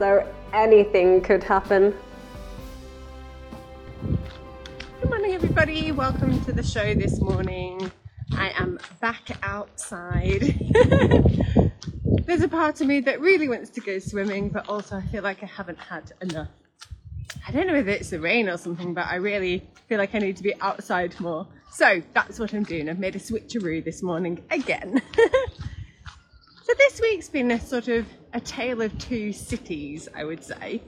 so anything could happen. Good morning, everybody. Welcome to the show this morning. I am back outside. There's a part of me that really wants to go swimming, but also I feel like I haven't had enough. I don't know if it's the rain or something, but I really feel like I need to be outside more. So that's what I'm doing. I've made a switcheroo this morning again. this week's been a sort of a tale of two cities, I would say.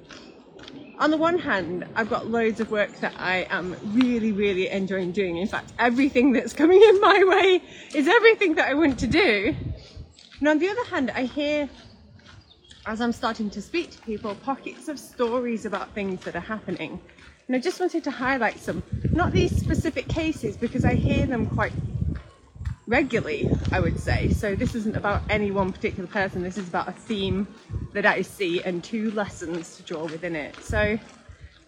On the one hand, I've got loads of work that I am really, really enjoying doing. In fact, everything that's coming in my way is everything that I want to do. And on the other hand, I hear, as I'm starting to speak to people, pockets of stories about things that are happening. And I just wanted to highlight some, not these specific cases, because I hear them quite regularly, I would say. So this isn't about any one particular person, this is about a theme that I see and two lessons to draw within it. So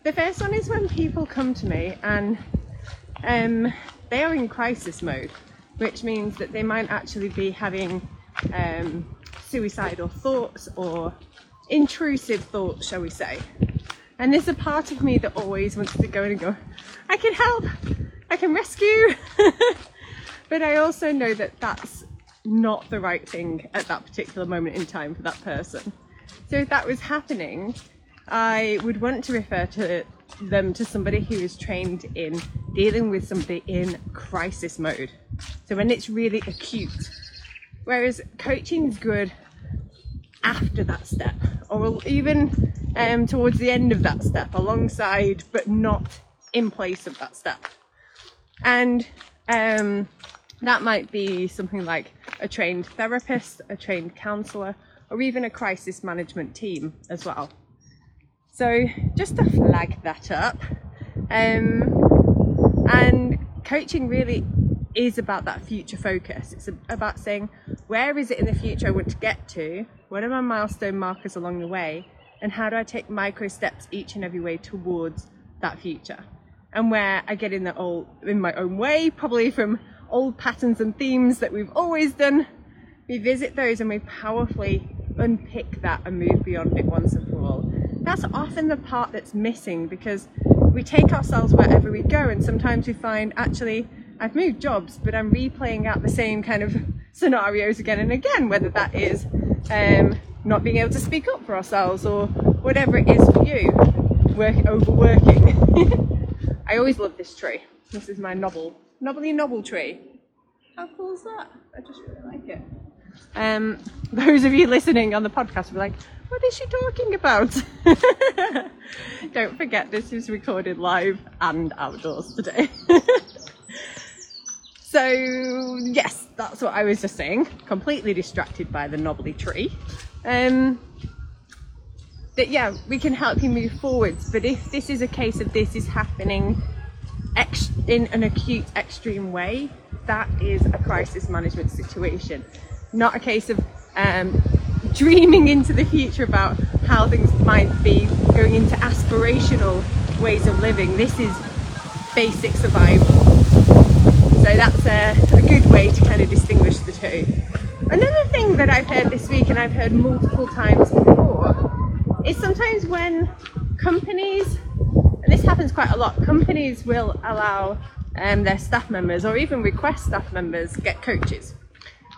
the first one is when people come to me and um, they are in crisis mode, which means that they might actually be having um, suicidal thoughts or intrusive thoughts, shall we say. And there's a part of me that always wants to go in and go, I can help, I can rescue. but I also know that that's not the right thing at that particular moment in time for that person. So if that was happening, I would want to refer to them to somebody who is trained in dealing with somebody in crisis mode. So when it's really acute. Whereas coaching is good after that step, or even um, towards the end of that step, alongside but not in place of that step. And um, that might be something like a trained therapist, a trained counsellor, or even a crisis management team as well. So just to flag that up, um, and coaching really is about that future focus. It's about saying, where is it in the future I want to get to? What are my milestone markers along the way? And how do I take micro steps each and every way towards that future? And where I get in the old, in my own way, probably from old patterns and themes that we've always done, we visit those and we powerfully unpick that and move beyond it once and for all. That's often the part that's missing because we take ourselves wherever we go and sometimes we find actually I've moved jobs but I'm replaying out the same kind of scenarios again and again, whether that is um, not being able to speak up for ourselves or whatever it is for you, work overworking. I always love this tree. This is my novel, knobbly nobble tree. How cool is that? I just really like it. Um, those of you listening on the podcast will be like, what is she talking about? Don't forget this is recorded live and outdoors today. so yes, that's what I was just saying. Completely distracted by the knobbly tree. Um, that yeah, we can help you move forwards. But if this is a case of this is happening ex- in an acute, extreme way, that is a crisis management situation, not a case of um, dreaming into the future about how things might be, going into aspirational ways of living. This is basic survival. So that's a, a good way to kind of distinguish the two. Another thing that I've heard this week and I've heard multiple times before is sometimes when companies, this happens quite a lot, companies will allow um, their staff members or even request staff members get coaches.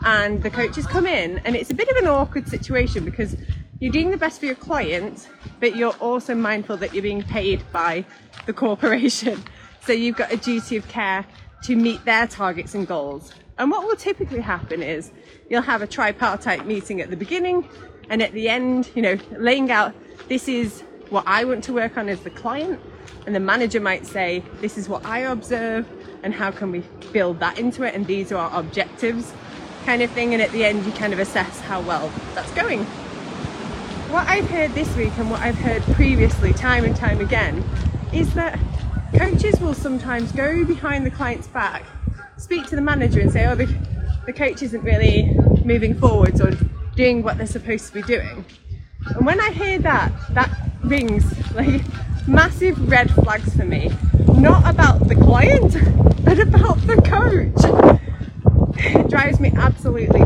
And the coaches come in, and it's a bit of an awkward situation because you're doing the best for your client, but you're also mindful that you're being paid by the corporation. So you've got a duty of care to meet their targets and goals. And what will typically happen is you'll have a tripartite meeting at the beginning and at the end, you know, laying out this is what I want to work on as the client. And the manager might say, this is what I observe and how can we build that into it? And these are our objectives kind of thing. And at the end, you kind of assess how well that's going. what I've heard this week and what I've heard previously, time and time again, is that coaches will sometimes go behind the client's back, speak to the manager and say, oh, the, the coach isn't really moving forwards or doing what they're supposed to be doing. And when I hear that, that rings like massive red flags for me. Not about the client, but about the coach. It drives me absolutely.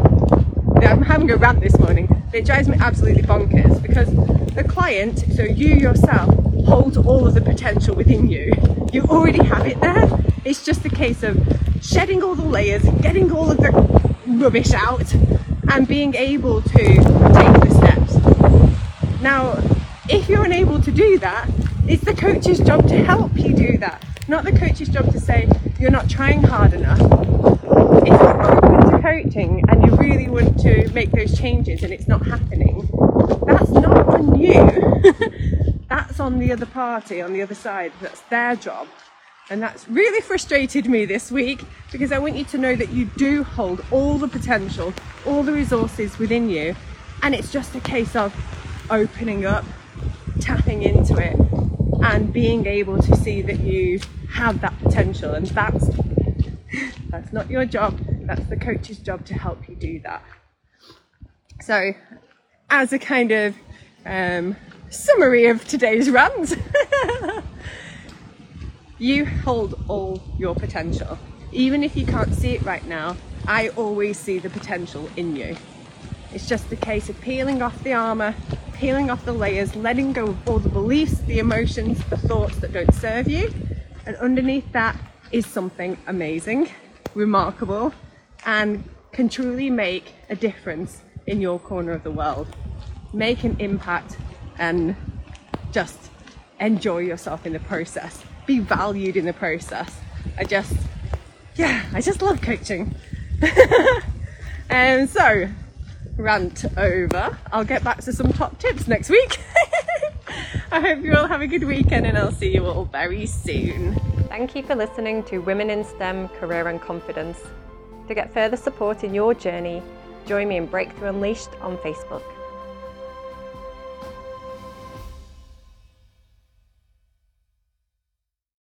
I'm having a rant this morning. It drives me absolutely bonkers because the client, so you yourself, holds all of the potential within you. You already have it there. It's just a case of shedding all the layers, getting all of the rubbish out, and being able to take the steps. Now, if you're unable to do that, it's the coach's job to help you do that, not the coach's job to say you're not trying hard enough. If you're open to coaching and you really want to make those changes and it's not happening, that's not on you. that's on the other party, on the other side. That's their job. And that's really frustrated me this week because I want you to know that you do hold all the potential, all the resources within you. And it's just a case of opening up, tapping into it, and being able to see that you have that potential. And that's that's not your job, that's the coach's job to help you do that. So, as a kind of um, summary of today's rant, you hold all your potential. Even if you can't see it right now, I always see the potential in you. It's just a case of peeling off the armour, peeling off the layers, letting go of all the beliefs, the emotions, the thoughts that don't serve you. And underneath that is something amazing, remarkable, and can truly make a difference in your corner of the world. Make an impact and just enjoy yourself in the process. Be valued in the process. I just, yeah, I just love coaching. and um, so, rant over. I'll get back to some top tips next week. I hope you all have a good weekend and I'll see you all very soon. Thank you for listening to Women in STEM Career and Confidence. To get further support in your journey, join me in Breakthrough Unleashed on Facebook.